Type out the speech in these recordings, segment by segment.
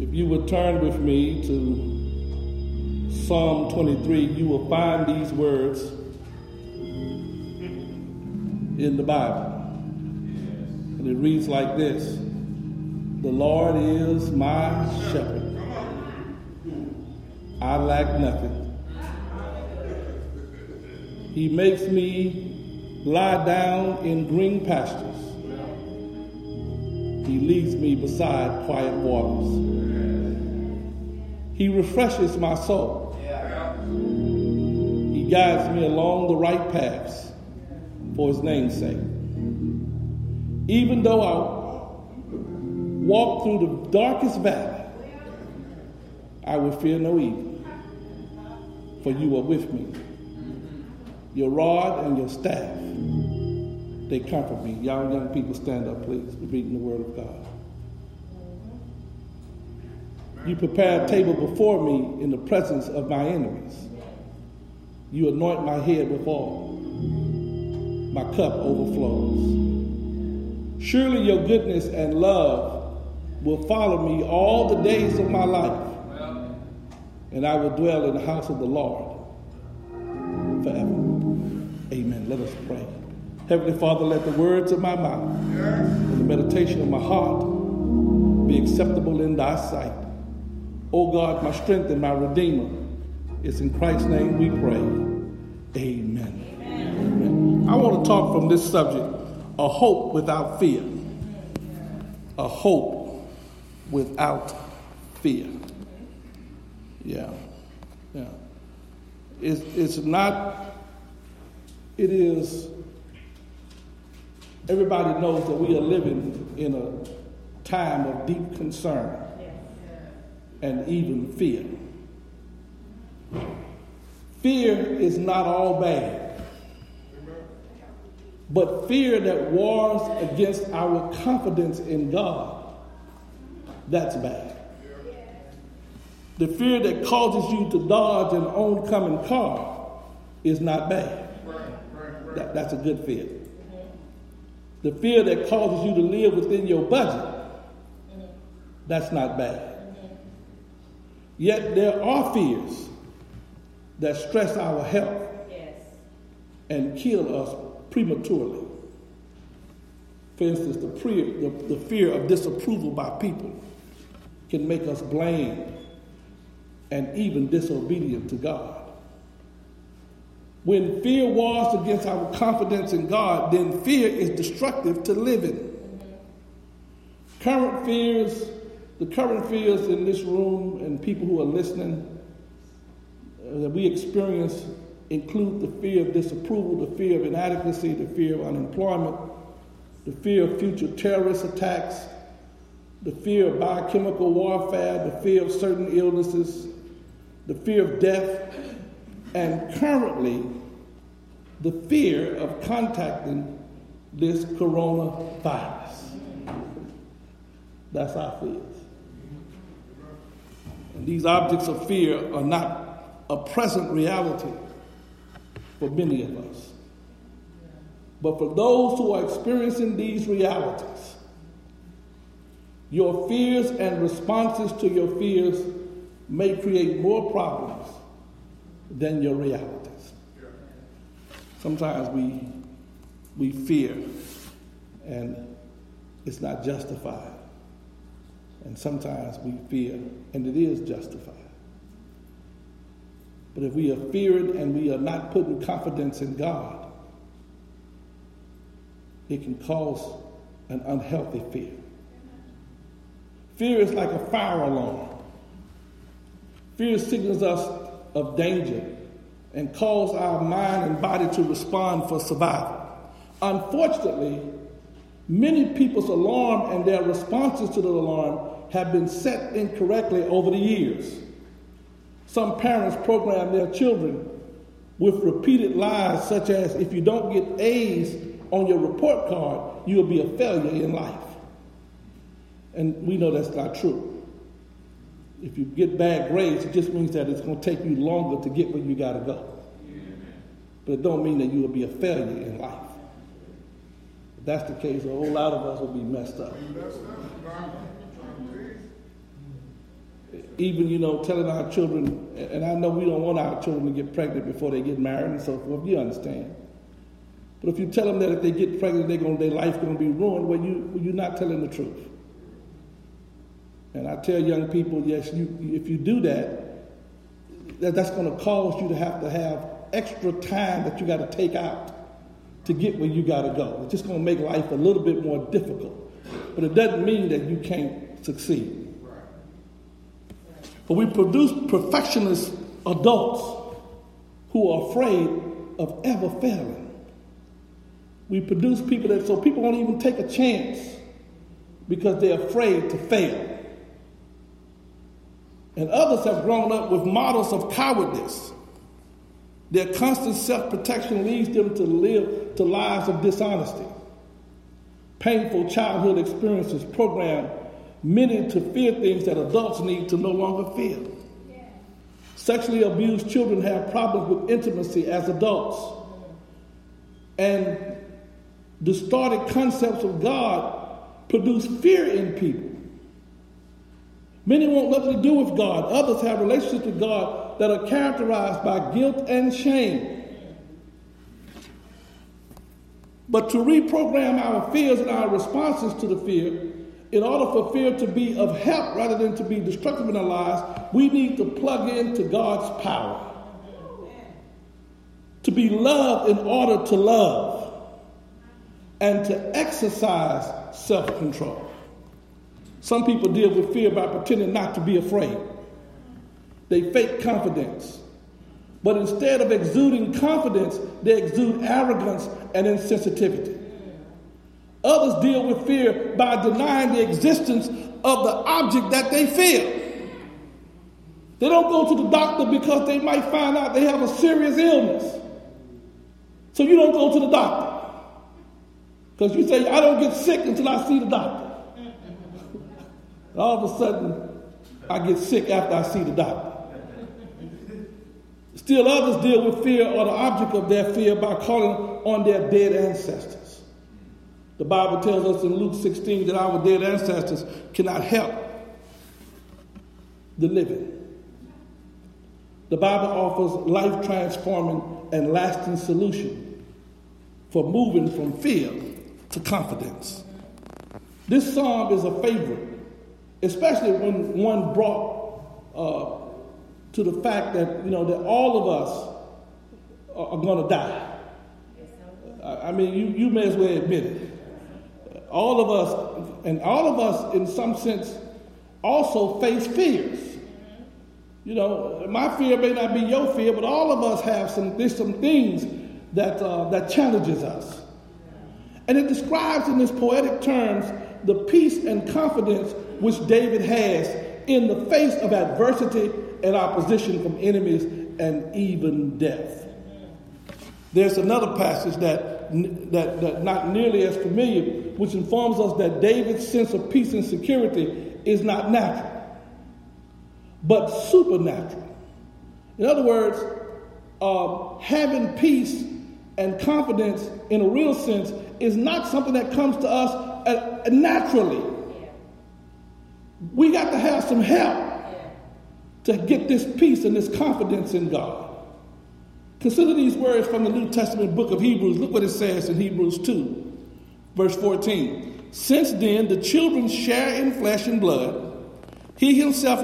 If you would turn with me to Psalm 23, you will find these words in the Bible. And it reads like this The Lord is my shepherd. I lack nothing. He makes me lie down in green pastures. He leads me beside quiet waters. He refreshes my soul. He guides me along the right paths for his name's sake. Even though I walk through the darkest valley, I will fear no evil, for you are with me. Your rod and your staff, they comfort me. Y'all young people, stand up, please. We're reading the word of God. You prepare a table before me in the presence of my enemies. You anoint my head with oil. My cup overflows. Surely your goodness and love will follow me all the days of my life, and I will dwell in the house of the Lord forever. Amen. Let us pray. Heavenly Father, let the words of my mouth and the meditation of my heart be acceptable in thy sight. O God, my strength and my redeemer. It's in Christ's name we pray. Amen. Amen. I want to talk from this subject a hope without fear. A hope without fear. Yeah. Yeah. It's, it's not, it is, everybody knows that we are living in a time of deep concern and even fear. Fear is not all bad, but fear that wars against our confidence in God, that's bad. The fear that causes you to dodge an oncoming car is not bad. That, that's a good fear. The fear that causes you to live within your budget, that's not bad. Yet there are fears that stress our health yes. and kill us prematurely. For instance, the, pre- the, the fear of disapproval by people can make us blame and even disobedient to God. When fear wars against our confidence in God, then fear is destructive to living. Current fears, the current fears in this room and people who are listening uh, that we experience include the fear of disapproval, the fear of inadequacy, the fear of unemployment, the fear of future terrorist attacks, the fear of biochemical warfare, the fear of certain illnesses, the fear of death, and currently the fear of contacting this coronavirus. That's our fears. These objects of fear are not a present reality for many of us. But for those who are experiencing these realities, your fears and responses to your fears may create more problems than your realities. Sometimes we, we fear and it's not justified. And sometimes we fear and it is justified. But if we are fearing and we are not putting confidence in God, it can cause an unhealthy fear. Fear is like a fire alarm. Fear signals us of danger and calls our mind and body to respond for survival. Unfortunately, many people's alarm and their responses to the alarm have been set incorrectly over the years. Some parents program their children with repeated lies, such as if you don't get A's on your report card, you'll be a failure in life. And we know that's not true. If you get bad grades, it just means that it's going to take you longer to get where you got to go. But it don't mean that you will be a failure in life. If that's the case, a whole lot of us will be messed up. Even, you know, telling our children, and I know we don't want our children to get pregnant before they get married and so forth, you understand. But if you tell them that if they get pregnant, they're going, their life's going to be ruined, well, you, well, you're not telling the truth. And I tell young people, yes, you, if you do that, that that's going to cause you to have to have extra time that you got to take out to get where you got to go. It's just going to make life a little bit more difficult. But it doesn't mean that you can't succeed. But we produce perfectionist adults who are afraid of ever failing. We produce people that, so people won't even take a chance because they're afraid to fail. And others have grown up with models of cowardice. Their constant self protection leads them to live to lives of dishonesty. Painful childhood experiences program many to fear things that adults need to no longer fear. Sexually abused children have problems with intimacy as adults. And distorted concepts of God produce fear in people. Many want nothing to do with God. Others have relationships with God that are characterized by guilt and shame. But to reprogram our fears and our responses to the fear, in order for fear to be of help rather than to be destructive in our lives, we need to plug into God's power. To be loved in order to love, and to exercise self control. Some people deal with fear by pretending not to be afraid. They fake confidence. But instead of exuding confidence, they exude arrogance and insensitivity. Others deal with fear by denying the existence of the object that they fear. They don't go to the doctor because they might find out they have a serious illness. So you don't go to the doctor. Because you say, I don't get sick until I see the doctor. all of a sudden, I get sick after I see the doctor. Still, others deal with fear or the object of their fear by calling on their dead ancestors. The Bible tells us in Luke 16 that our dead ancestors cannot help the living. The Bible offers life transforming and lasting solution for moving from fear to confidence. This psalm is a favorite especially when one brought uh, to the fact that you know that all of us are, are going to die. I mean, you, you may as well admit it. All of us, and all of us, in some sense, also face fears. You know, my fear may not be your fear, but all of us have some. There's some things that uh, that challenges us, and it describes in this poetic terms the peace and confidence which David has in the face of adversity and opposition from enemies and even death. There's another passage that, that, that not nearly as familiar, which informs us that David's sense of peace and security is not natural, but supernatural. In other words, uh, having peace and confidence in a real sense is not something that comes to us uh, naturally. We got to have some help to get this peace and this confidence in God. Consider these words from the New Testament book of Hebrews. Look what it says in Hebrews 2, verse 14. Since then, the children share in flesh and blood. He himself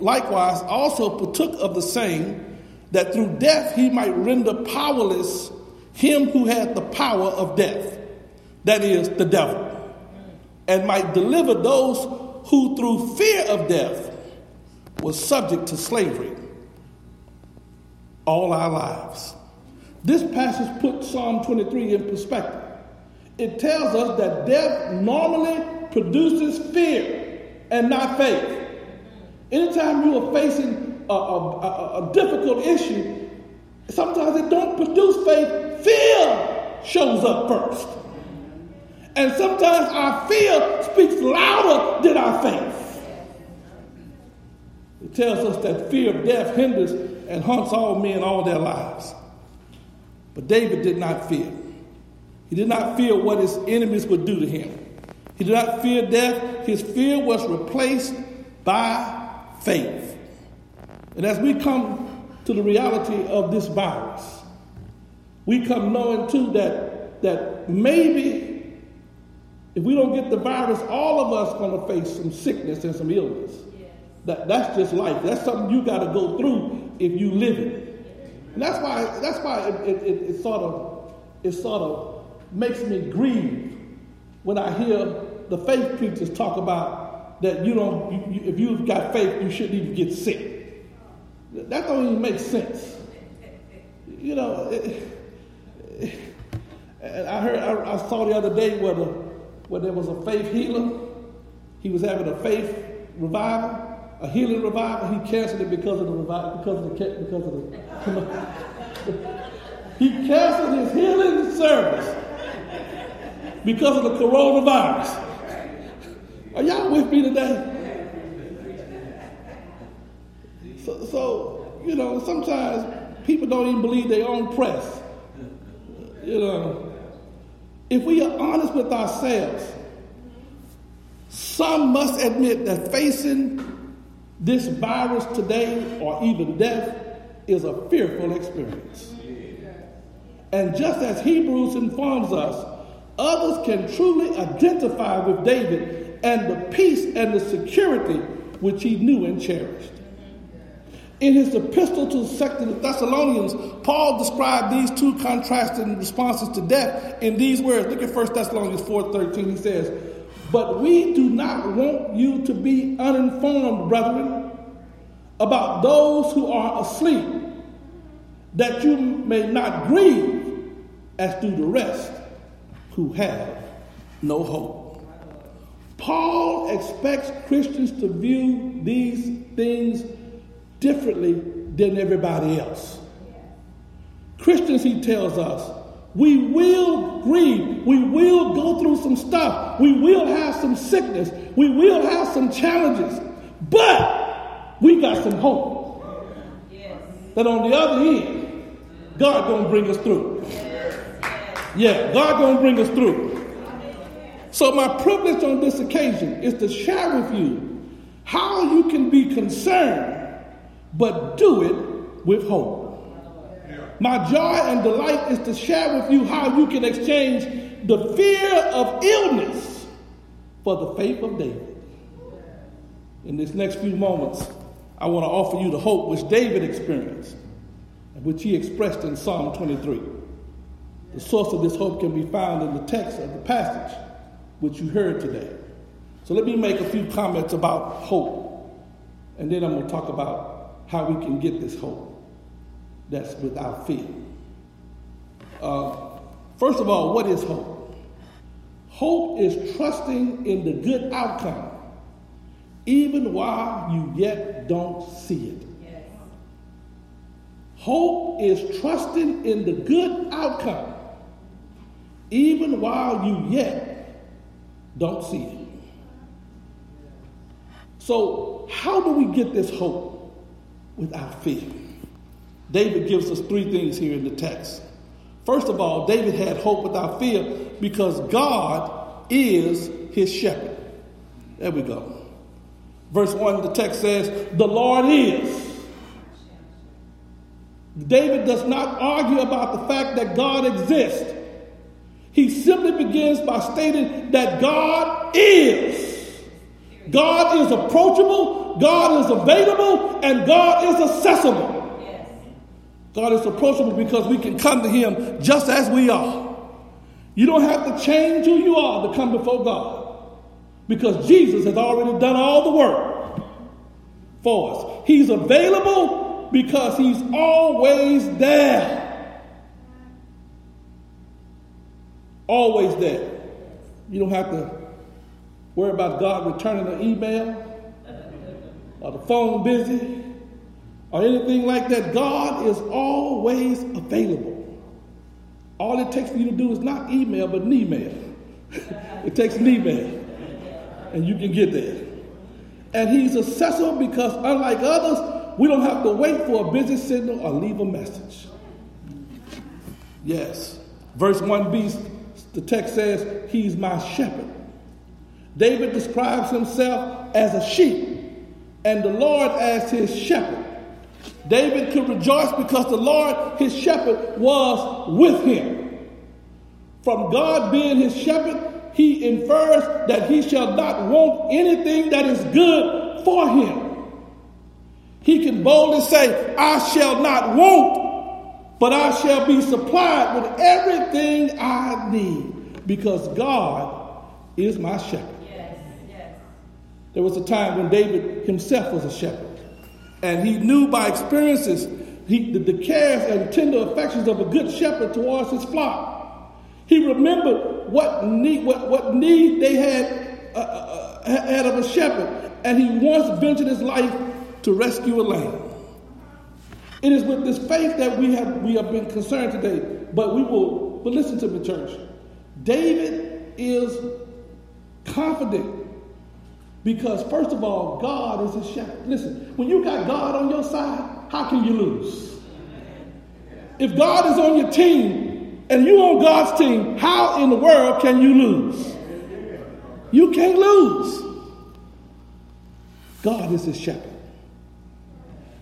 likewise also partook of the same, that through death he might render powerless him who had the power of death, that is, the devil, and might deliver those who through fear of death was subject to slavery all our lives. This passage puts Psalm 23 in perspective. It tells us that death normally produces fear and not faith. Anytime you are facing a, a, a, a difficult issue, sometimes it don't produce faith. Fear shows up first. And sometimes our fear speaks louder than our faith. It tells us that fear of death hinders and haunts all men all their lives. But David did not fear. He did not fear what his enemies would do to him. He did not fear death. His fear was replaced by faith. And as we come to the reality of this virus, we come knowing too that, that maybe if we don't get the virus, all of us going to face some sickness and some illness. That, that's just life. That's something you got to go through if you live it. And that's why, that's why it, it, it, it, sort of, it sort of makes me grieve when I hear the faith preachers talk about that you don't, you, you, if you've got faith, you shouldn't even get sick. That don't even make sense. You know, and I heard, I, I, saw the other day where, the, where there was a faith healer. He was having a faith revival a healing revival. He canceled it because of the revival, because of the because of the. he canceled his healing service because of the coronavirus. Are y'all with me today? So, so you know, sometimes people don't even believe their own press. You know, if we are honest with ourselves, some must admit that facing this virus today, or even death, is a fearful experience. And just as Hebrews informs us, others can truly identify with David and the peace and the security which he knew and cherished. In his epistle to the Thessalonians, Paul described these two contrasting responses to death in these words. Look at 1 Thessalonians 4:13. He says, but we do not want you to be uninformed, brethren, about those who are asleep, that you may not grieve as do the rest who have no hope. Paul expects Christians to view these things differently than everybody else. Christians, he tells us, we will grieve. We will go through some stuff. We will have some sickness. We will have some challenges. But we got some hope. That on the other end, God gonna bring us through. Yeah, God gonna bring us through. So my privilege on this occasion is to share with you how you can be concerned, but do it with hope. My joy and delight is to share with you how you can exchange the fear of illness for the faith of David. In these next few moments, I want to offer you the hope which David experienced and which he expressed in Psalm 23. The source of this hope can be found in the text of the passage which you heard today. So let me make a few comments about hope, and then I'm going to talk about how we can get this hope that's without fear. Uh, first of all, what is hope? Hope is trusting in the good outcome, even while you yet don't see it. Yes. Hope is trusting in the good outcome, even while you yet don't see it. So, how do we get this hope without fear? David gives us three things here in the text. First of all, David had hope without fear because God is his shepherd. There we go. Verse 1, the text says, The Lord is. David does not argue about the fact that God exists. He simply begins by stating that God is. God is approachable, God is available, and God is accessible. God is approachable because we can come to Him just as we are. You don't have to change who you are to come before God because Jesus has already done all the work for us. He's available because He's always there. Always there. You don't have to worry about God returning an email or the phone busy or anything like that. God is always available. All it takes for you to do is not email, but an email. it takes an email, and you can get there. And he's accessible because, unlike others, we don't have to wait for a busy signal or leave a message. Yes. Verse 1b, the text says, He's my shepherd. David describes himself as a sheep and the Lord as his shepherd. David could rejoice because the Lord, his shepherd, was with him. From God being his shepherd, he infers that he shall not want anything that is good for him. He can boldly say, I shall not want, but I shall be supplied with everything I need because God is my shepherd. Yes, yes. There was a time when David himself was a shepherd, and he knew by experiences he, the, the cares and tender affections of a good shepherd towards his flock. He remembered what need, what, what need they had, uh, uh, uh had of a shepherd, and he once ventured his life to rescue a lamb. It is with this faith that we have we have been concerned today. But we will, but listen to me, church. David is confident because, first of all, God is his shepherd. Listen, when you got God on your side, how can you lose? If God is on your team and you on God's team, how in the world can you lose? You can't lose. God is his shepherd.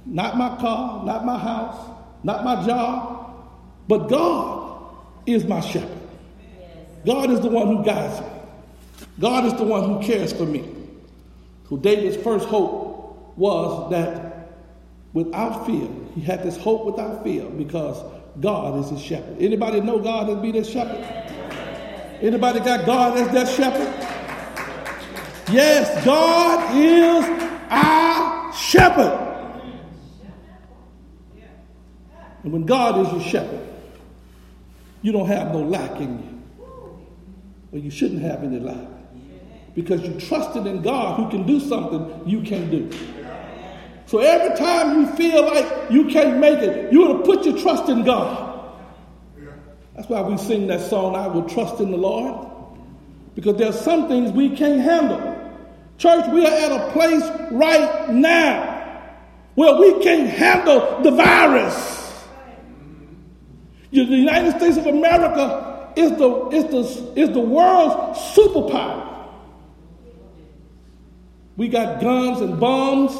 Not my car, not my house, not my job, but God is my shepherd. God is the one who guides me. God is the one who cares for me. So David's first hope was that without fear, he had this hope without fear because God is his shepherd. Anybody know God as be their shepherd? Anybody got God as their shepherd? Yes, God is our shepherd. And when God is your shepherd, you don't have no lack in you. Well, you shouldn't have any lack. Because you trusted in God who can do something you can't do. So every time you feel like you can't make it, you want to put your trust in God. That's why we sing that song, I will trust in the Lord. Because there are some things we can't handle. Church, we are at a place right now where we can't handle the virus. The United States of America is the, is the, is the world's superpower. We got guns and bombs.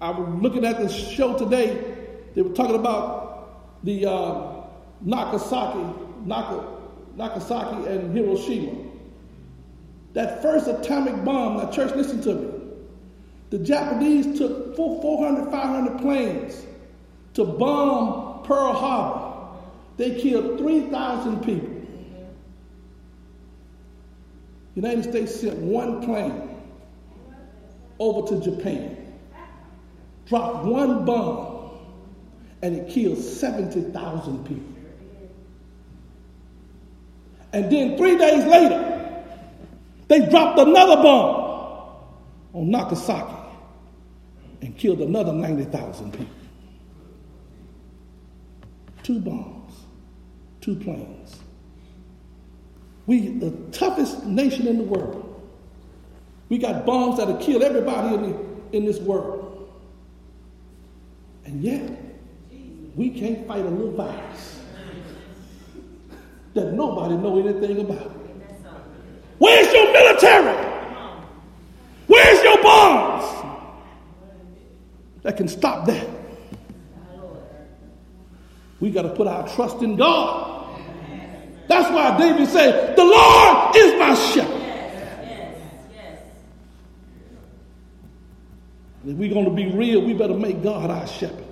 I was looking at this show today. They were talking about the uh, Nagasaki, Nagasaki and Hiroshima. That first atomic bomb, now church, listen to me. The Japanese took 400, 500 planes to bomb Pearl Harbor. They killed 3,000 people. United States sent one plane over to Japan, dropped one bomb, and it killed 70,000 people. And then three days later, they dropped another bomb on Nagasaki and killed another 90,000 people two bombs, two planes. We, the toughest nation in the world. We got bombs that'll kill everybody in, the, in this world. And yet, we can't fight a little virus that nobody know anything about. Where's your military? Where's your bombs that can stop that? We got to put our trust in God. That's why David said, The Lord is my shepherd. yes. If we're going to be real, we better make God our shepherd.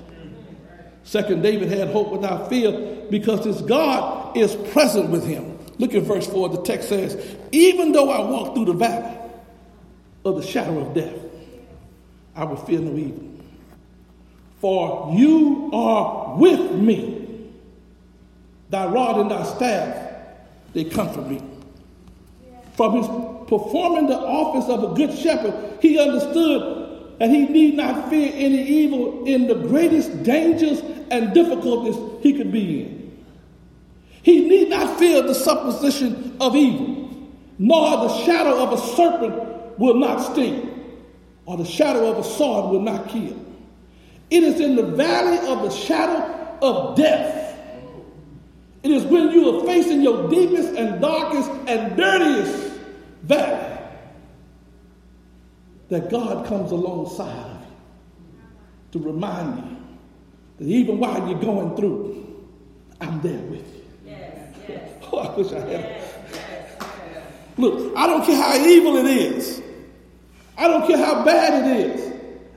Second, David had hope without fear because his God is present with him. Look at verse 4. The text says, Even though I walk through the valley of the shadow of death, I will fear no evil. For you are with me. Thy rod and thy staff, they comfort me. From his performing the office of a good shepherd, he understood that he need not fear any evil in the greatest dangers and difficulties he could be in. He need not fear the supposition of evil, nor the shadow of a serpent will not sting, or the shadow of a sword will not kill. It is in the valley of the shadow of death it is when you are facing your deepest and darkest and dirtiest valley that God comes alongside of you to remind you that even while you're going through, I'm there with you. Yes, yes. Oh, I wish I had. Yes, yes, Look, I don't care how evil it is. I don't care how bad it is.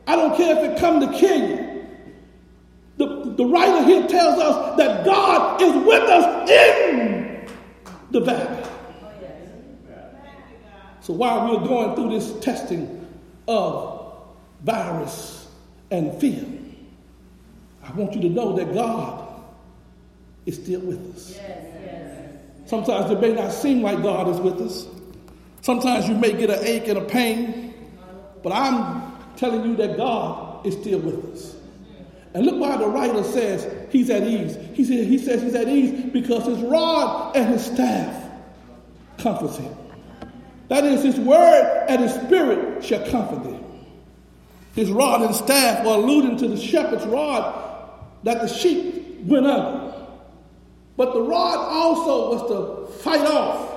I don't care if it come to kill you. The, writer here tells us that God is with us in the valley. So while we're going through this testing of virus and fear, I want you to know that God is still with us. Sometimes it may not seem like God is with us. Sometimes you may get an ache and a pain, but I'm telling you that God is still with us. And look why the writer says he's at ease. He, said, he says he's at ease because his rod and his staff comforts him. That is, his word and his spirit shall comfort him. His rod and staff were alluding to the shepherd's rod that the sheep went under. But the rod also was to fight off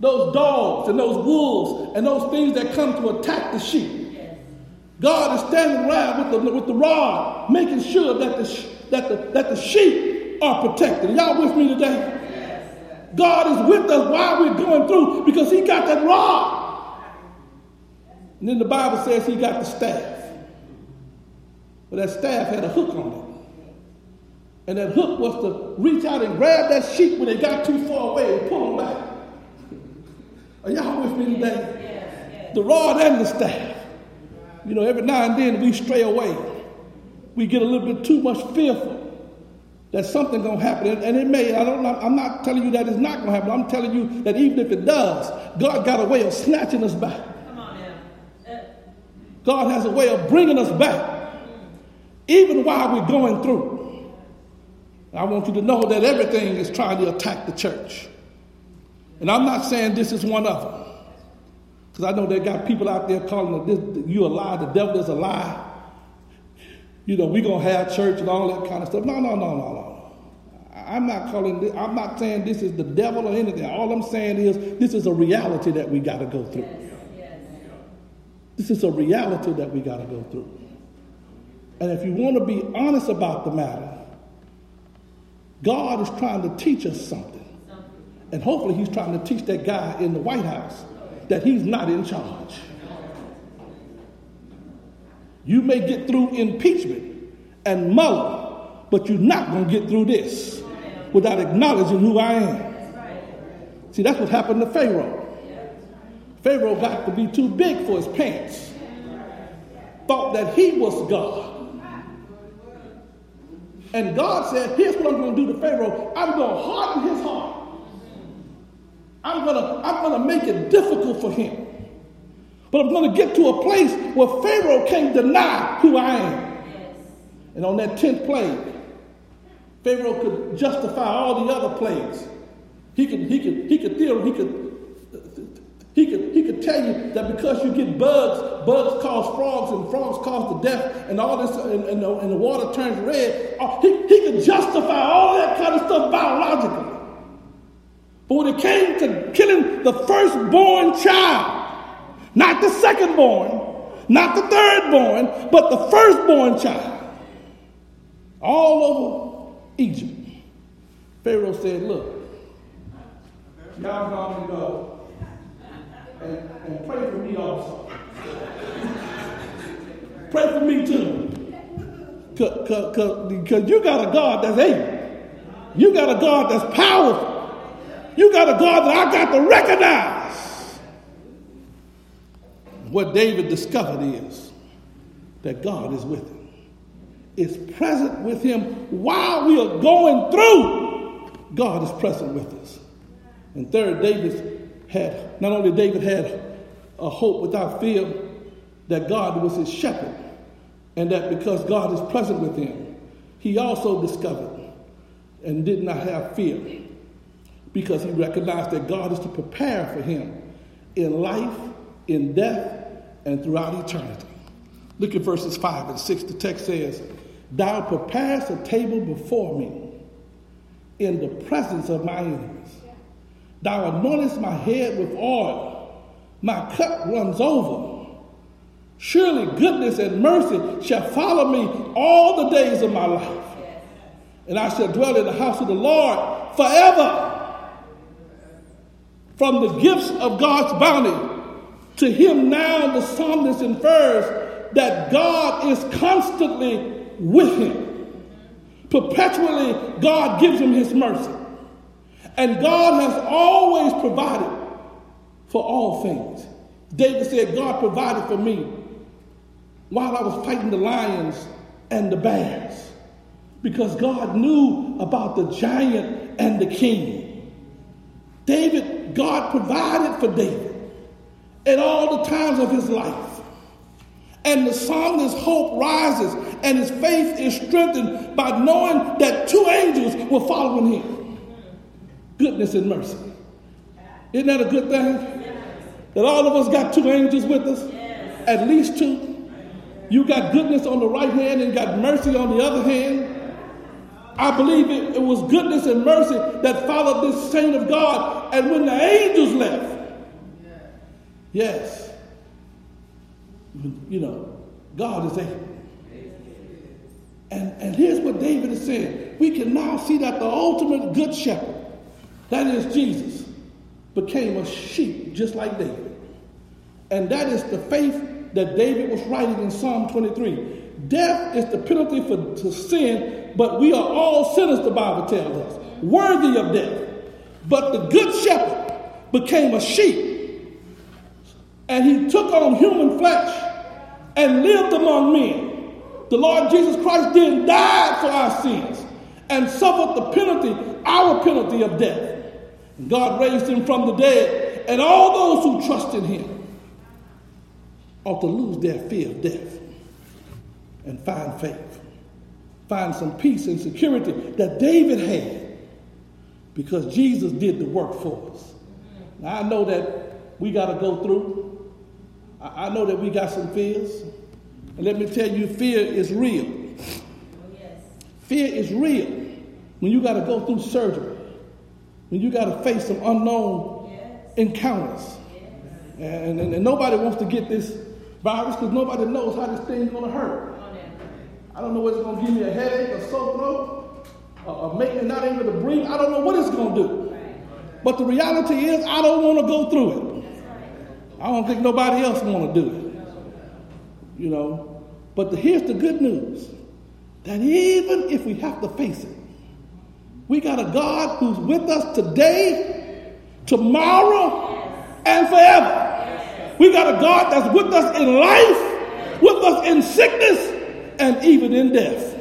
those dogs and those wolves and those things that come to attack the sheep. God is standing around with the, with the rod, making sure that the, that, the, that the sheep are protected. Y'all with me today? God is with us while we're going through because He got that rod. And then the Bible says He got the staff. But that staff had a hook on it. And that hook was to reach out and grab that sheep when they got too far away and pull them back. Are y'all with me today? The rod and the staff. You know, every now and then we stray away. We get a little bit too much fearful that something's going to happen. And it may, I don't, I'm not telling you that it's not going to happen. I'm telling you that even if it does, God got a way of snatching us back. God has a way of bringing us back, even while we're going through. I want you to know that everything is trying to attack the church. And I'm not saying this is one of them. Because I know they got people out there calling this, you a lie, the devil is a lie. You know, we're going to have church and all that kind of stuff. No, no, no, no, no. I'm not calling this, I'm not saying this is the devil or anything. All I'm saying is this is a reality that we got to go through. This is a reality that we got to go through. And if you want to be honest about the matter, God is trying to teach us something. And hopefully, He's trying to teach that guy in the White House that he's not in charge. You may get through impeachment and Mueller, but you're not going to get through this without acknowledging who I am. See, that's what happened to Pharaoh. Pharaoh got to be too big for his pants, thought that he was God. And God said, Here's what I'm going to do to Pharaoh I'm going to harden his heart. I'm gonna, I'm gonna make it difficult for him. But I'm gonna get to a place where Pharaoh can't deny who I am. And on that tenth plague, Pharaoh could justify all the other plagues. He could, he could, he could, he could, he could, he could tell you that because you get bugs, bugs cause frogs, and frogs cause the death, and all this, and, and, the, and the water turns red. Uh, he, he could justify all that kind of stuff biologically. But when it came to killing the firstborn child, not the secondborn, not the thirdborn, but the firstborn child, all over Egypt, Pharaoh said, Look, y'all to go and, and pray for me also. pray for me too. Because you got a God that's able. You got a God that's powerful. You got a God that I got to recognize. What David discovered is that God is with him, is present with him while we are going through. God is present with us. And third, David had, not only David had a hope without fear that God was his shepherd, and that because God is present with him, he also discovered and did not have fear because he recognized that God is to prepare for him in life, in death, and throughout eternity. Look at verses 5 and 6. The text says, Thou preparest a table before me in the presence of my enemies. Thou anointest my head with oil. My cup runs over. Surely goodness and mercy shall follow me all the days of my life. And I shall dwell in the house of the Lord forever. From the gifts of God's bounty to him now the psalmist infers that God is constantly with him. Perpetually, God gives him his mercy. And God has always provided for all things. David said, God provided for me while I was fighting the lions and the bears because God knew about the giant and the king. David, God provided for David at all the times of his life. And the psalmist's hope rises and his faith is strengthened by knowing that two angels were following him goodness and mercy. Isn't that a good thing? That all of us got two angels with us? At least two. You got goodness on the right hand and got mercy on the other hand. I believe it, it was goodness and mercy that followed this saint of God. And when the angels left, Yes. You know, God is able. And, and here's what David is saying. We can now see that the ultimate good shepherd, that is Jesus, became a sheep just like David. And that is the faith that David was writing in Psalm 23. Death is the penalty for to sin, but we are all sinners, the Bible tells us, worthy of death. But the good shepherd became a sheep and he took on human flesh and lived among men. The Lord Jesus Christ then died for our sins and suffered the penalty, our penalty of death. God raised him from the dead, and all those who trust in him ought to lose their fear of death and find faith, find some peace and security that David had because Jesus did the work for us. Now, I know that we got to go through I know that we got some fears. And let me tell you, fear is real. Fear is real when you got to go through surgery, when you got to face some unknown yes. encounters. Yes. And, and, and, nobody wants to get this virus because nobody knows how this thing's going to hurt. I don't know it's going to give me a headache, a sore throat, or, or make me not able to breathe. I don't know what it's going to do. But the reality is, I don't want to go through it. I don't think nobody else want to do it. You know, but the, here's the good news: that even if we have to face it, we got a God who's with us today, tomorrow, and forever. We got a God that's with us in life, with us in sickness, and even in death.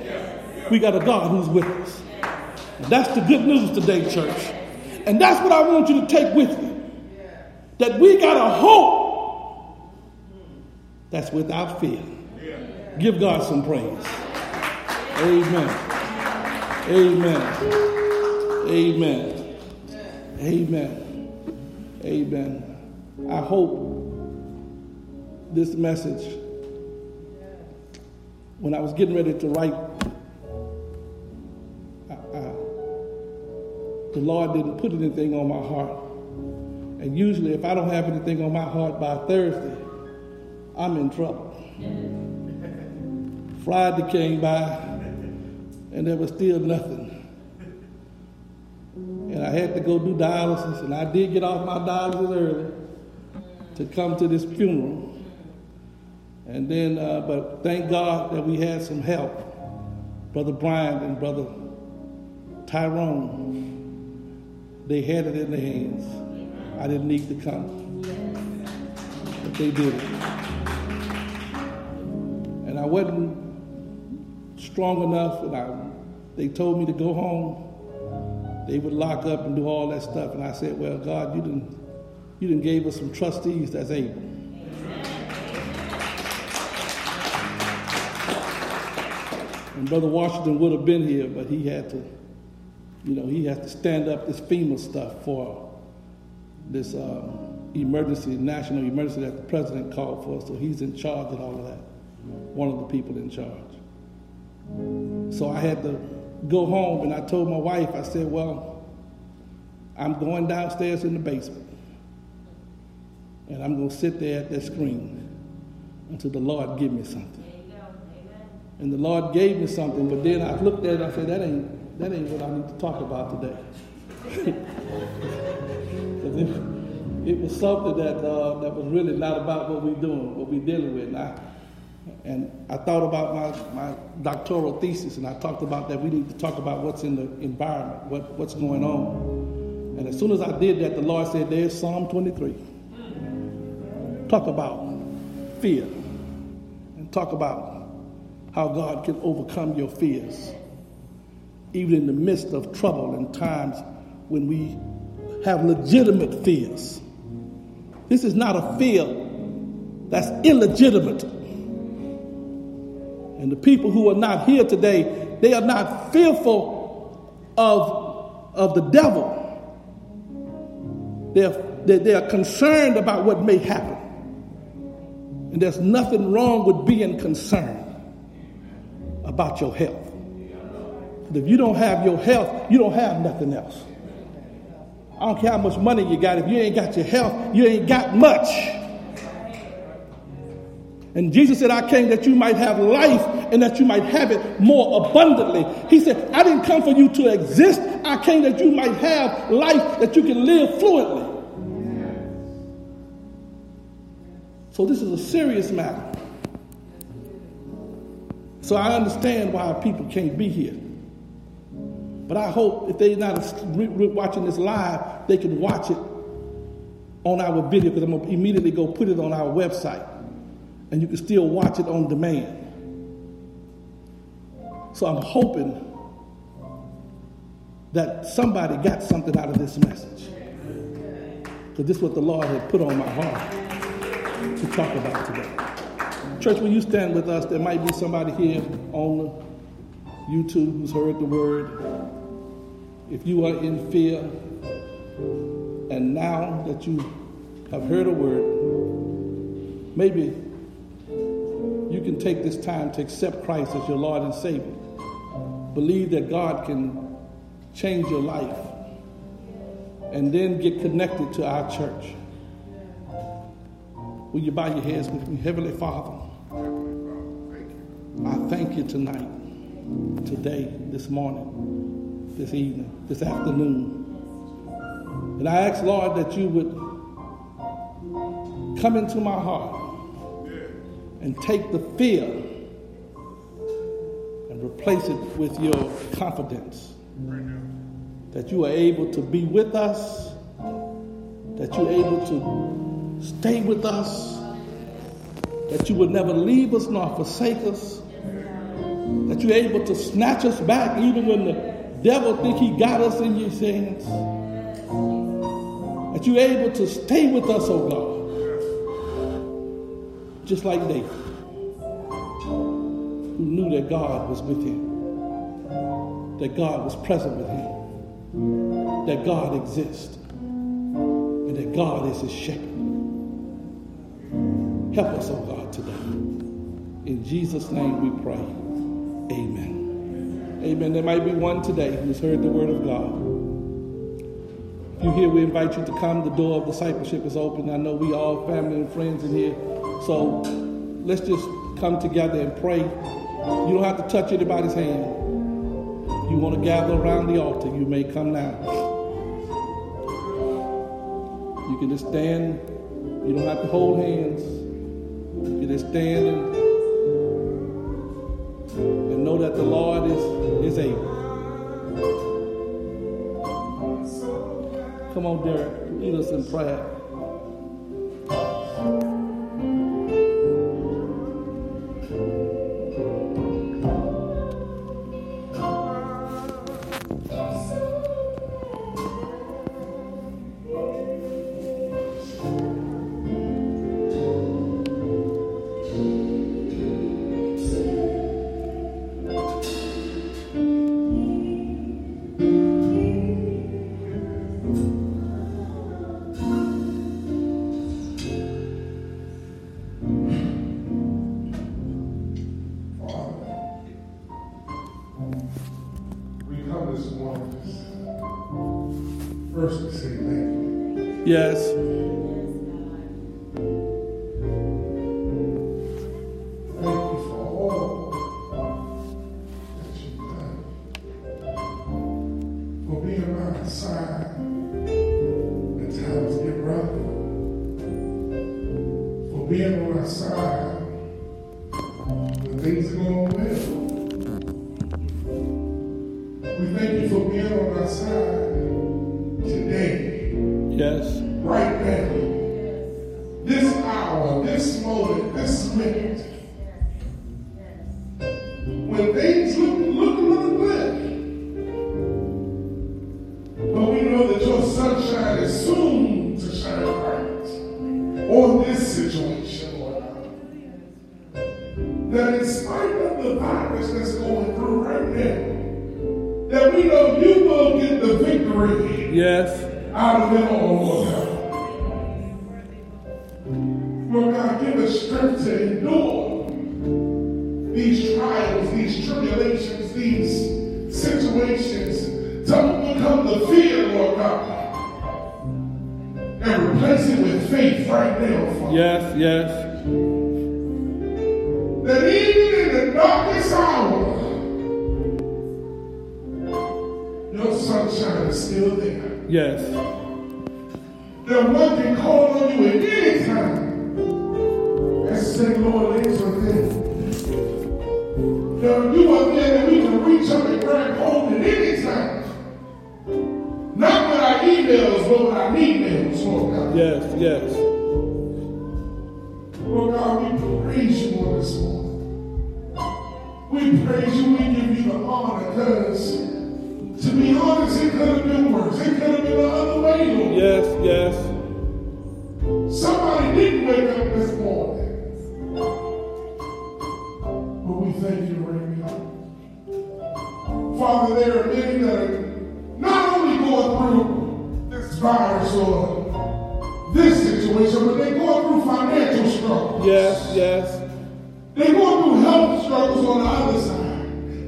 We got a God who's with us. And that's the good news today, church. And that's what I want you to take with you that we got a hope that's without fear. Give God some praise. Amen. Amen. Amen. Amen. Amen. I hope this message, when I was getting ready to write, I, I, the Lord didn't put anything on my heart and usually, if I don't have anything on my heart by Thursday, I'm in trouble. Friday came by, and there was still nothing. And I had to go do dialysis, and I did get off my dialysis early to come to this funeral. And then, uh, but thank God that we had some help. Brother Brian and Brother Tyrone, they had it in their hands. I didn't need to come. But they did it. And I wasn't strong enough, and I, they told me to go home. They would lock up and do all that stuff. And I said, Well, God, you didn't you didn't gave us some trustees that's able. And Brother Washington would have been here, but he had to, you know, he had to stand up this FEMA stuff for this uh, emergency, national emergency that the president called for. So he's in charge of all of that, one of the people in charge. So I had to go home and I told my wife, I said, Well, I'm going downstairs in the basement and I'm going to sit there at that screen until the Lord give me something. And the Lord gave me something, but then I looked at it and I said, that ain't, that ain't what I need to talk about today. Because it, it, was something that, uh, that was really not about what we're doing, what we're dealing with. And I, and I thought about my, my doctoral thesis, and I talked about that we need to talk about what's in the environment, what, what's going on. And as soon as I did that, the Lord said, There's Psalm 23. Talk about fear, and talk about how God can overcome your fears, even in the midst of trouble and times when we have legitimate fears. This is not a fear that's illegitimate. And the people who are not here today, they are not fearful of, of the devil. They're, they're, they're concerned about what may happen. And there's nothing wrong with being concerned about your health. But if you don't have your health, you don't have nothing else. I don't care how much money you got. If you ain't got your health, you ain't got much. And Jesus said, I came that you might have life and that you might have it more abundantly. He said, I didn't come for you to exist. I came that you might have life that you can live fluently. So this is a serious matter. So I understand why people can't be here. But I hope if they're not watching this live, they can watch it on our video because I'm going to immediately go put it on our website. And you can still watch it on demand. So I'm hoping that somebody got something out of this message. Because this is what the Lord had put on my heart to talk about today. Church, when you stand with us, there might be somebody here on YouTube who's heard the word if you are in fear, and now that you have heard a word, maybe you can take this time to accept Christ as your Lord and Savior. Believe that God can change your life, and then get connected to our church. Will you bow your heads with me? Heavenly Father, I thank you tonight, today, this morning this evening, this afternoon. And I ask, Lord, that you would come into my heart and take the fear and replace it with your confidence. That you are able to be with us, that you're able to stay with us, that you would never leave us nor forsake us, that you're able to snatch us back even when the devil think he got us in your hands. That you're able to stay with us, oh God. Just like David, who knew that God was with him, that God was present with him, that God exists, and that God is his shepherd. Help us, oh God, today. In Jesus' name we pray. Amen. Amen. There might be one today who's heard the word of God. If you're here, we invite you to come. The door of discipleship is open. I know we all family and friends in here. So let's just come together and pray. You don't have to touch anybody's hand. You want to gather around the altar, you may come now. You can just stand. You don't have to hold hands. You can just stand and know that the Lord is, is able. Come on, Derek, lead us in prayer. Of the virus that's going through right now, that we know you will get the victory Yes. out of it all, Lord God. Lord God, give us strength to endure these trials, these tribulations, these situations, to overcome the fear, Lord God, and replace it with faith right now, Father. Yes. Yes. Your sunshine is still there. Yes. That one can call on you at any time and say, Lord, answer them. That you are there that we can reach up and grab hold at any time. Not with our emails, but with our emails, Lord God. Yes. Yes. Praise you, we give you the honor, because to be honest, it could have been worse. It could have been the other way, Lord. Yes. Yes. Somebody didn't wake up this morning. But we thank you right now. Father, there are many that are not only going through this virus or this situation, but they're going through financial struggles. Yes. Yes. They're going through health struggles on the other side.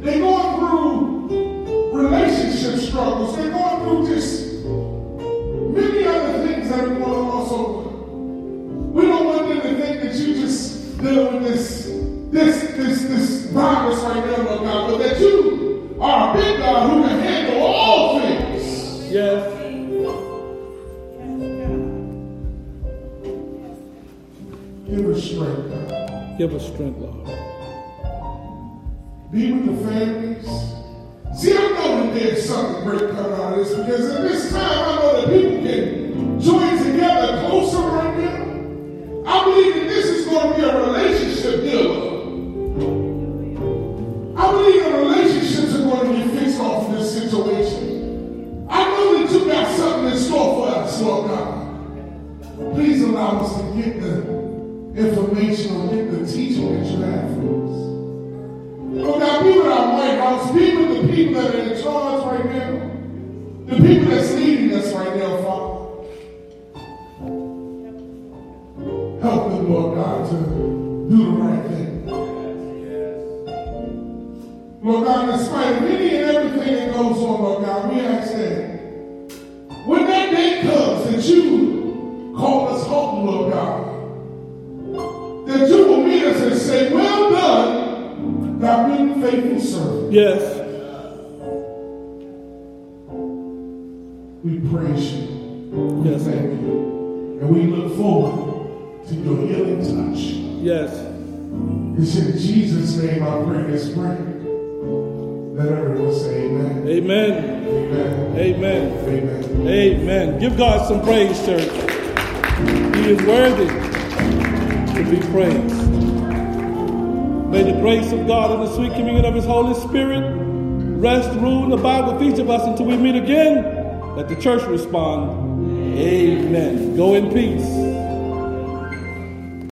They're going through relationship struggles. They're going through just many other things that are going on also. We don't want them to think that you just deal with this, this, this, this virus right now, Lord God, but that you are a big God who can handle all things. Yes. Give us strength, God. Give us strength, Lord. Be with the families. See, I know that there's something great coming out of this because at this time I know that people that are in charge right now, the people that's leading us right now, Father. Help them, Lord God, to do the right thing. Lord God, in spite of any and everything that goes on, Lord God, we ask that when that day comes that you call us home, Lord God, that you will meet us and say, Well done, thou good faithful servant. Yes. Yes. It's in Jesus' name I pray this prayer. Let everyone say amen. Amen. Amen. Amen. Amen. Amen. Give God some praise, church. He is worthy to be praised. May the grace of God and the sweet communion of His Holy Spirit rest, rule, and abide with each of us until we meet again. Let the church respond, Amen. Go in peace.